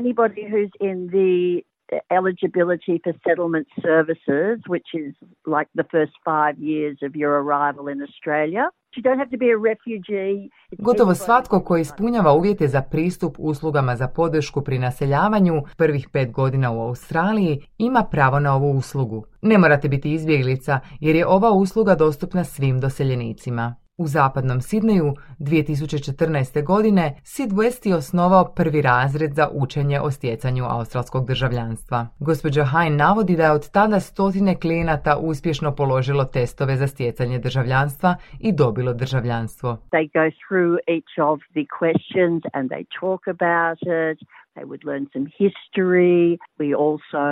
anybody who's in the eligibility for settlement services, which is like the first five years of your arrival in Australia. You don't have to be a refugee. Gotovo svatko koji ispunjava uvjete za pristup uslugama za podršku pri naseljavanju prvih pet godina u Australiji ima pravo na ovu uslugu. Ne morate biti izbjeglica jer je ova usluga dostupna svim doseljenicima. U zapadnom Sidneju 2014. godine Sid West je osnovao prvi razred za učenje o stjecanju australskog državljanstva. Gospođa Hein navodi da je od tada stotine klijenata uspješno položilo testove za stjecanje državljanstva i dobilo državljanstvo. They go through each of the questions and they talk about it. They would learn some history. We also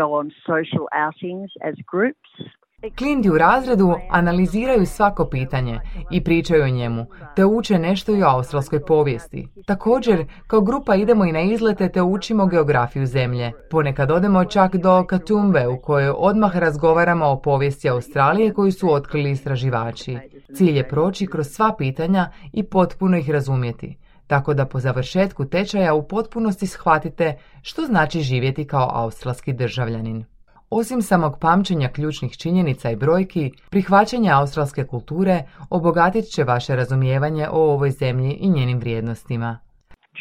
go on social outings as groups. Klijenti u razredu analiziraju svako pitanje i pričaju o njemu, te uče nešto i o australskoj povijesti. Također, kao grupa idemo i na izlete te učimo geografiju zemlje. Ponekad odemo čak do Katumbe u kojoj odmah razgovaramo o povijesti Australije koju su otkrili istraživači. Cilj je proći kroz sva pitanja i potpuno ih razumjeti, tako da po završetku tečaja u potpunosti shvatite što znači živjeti kao australski državljanin. Osim samog pamćenja ključnih činjenica i brojki, prihvaćanje australske kulture obogatit će vaše razumijevanje o ovoj zemlji i njenim vrijednostima.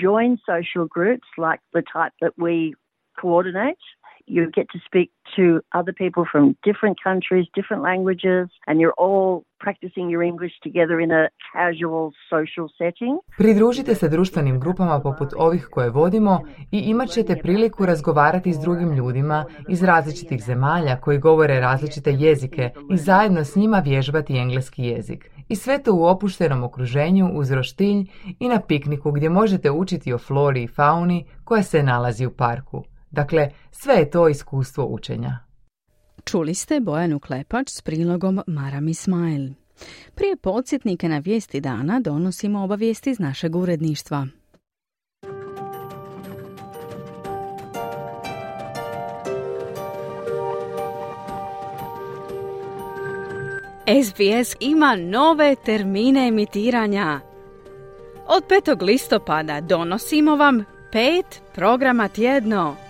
Join social groups like the type that we coordinate you get to speak to other people from different countries, different languages, and you're all practicing your English together in a casual social setting. Pridružite se društvenim grupama poput ovih koje vodimo i imat ćete priliku razgovarati s drugim ljudima iz različitih zemalja koji govore različite jezike i zajedno s njima vježbati engleski jezik. I sve to u opuštenom okruženju uz roštilj i na pikniku gdje možete učiti o flori i fauni koja se nalazi u parku. Dakle, sve je to iskustvo učenja. Čuli ste Bojanu Klepač s prilogom Maram Ismail. Prije podsjetnike na vijesti dana donosimo obavijesti iz našeg uredništva. SBS ima nove termine emitiranja. Od 5. listopada donosimo vam pet programa tjedno.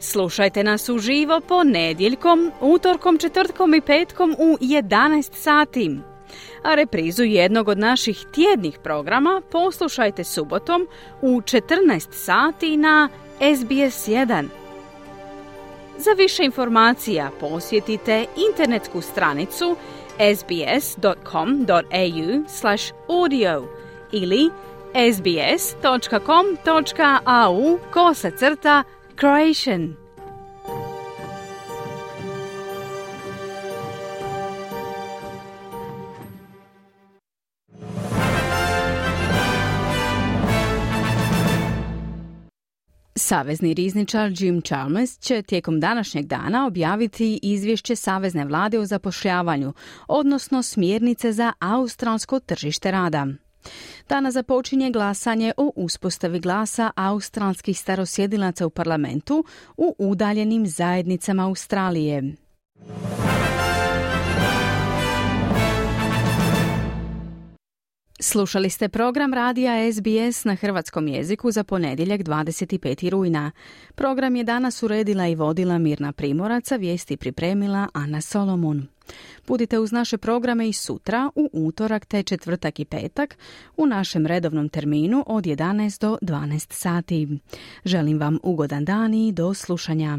Slušajte nas uživo ponedjeljkom, utorkom, četvrtkom i petkom u 11 sati. A reprizu jednog od naših tjednih programa poslušajte subotom u 14 sati na SBS 1. Za više informacija posjetite internetsku stranicu sbs.com.au audio ili sbs.com.au Croatian. Savezni rizničar Jim Chalmers će tijekom današnjeg dana objaviti izvješće Savezne vlade o zapošljavanju, odnosno smjernice za australsko tržište rada. Danas započinje glasanje o uspostavi glasa australskih starosjedilaca u parlamentu u udaljenim zajednicama Australije. Slušali ste program radija SBS na hrvatskom jeziku za ponedjeljak 25. rujna. Program je danas uredila i vodila Mirna Primoraca, vijesti pripremila Ana Solomon. Budite uz naše programe i sutra, u utorak te četvrtak i petak, u našem redovnom terminu od 11 do 12 sati. Želim vam ugodan dan i do slušanja.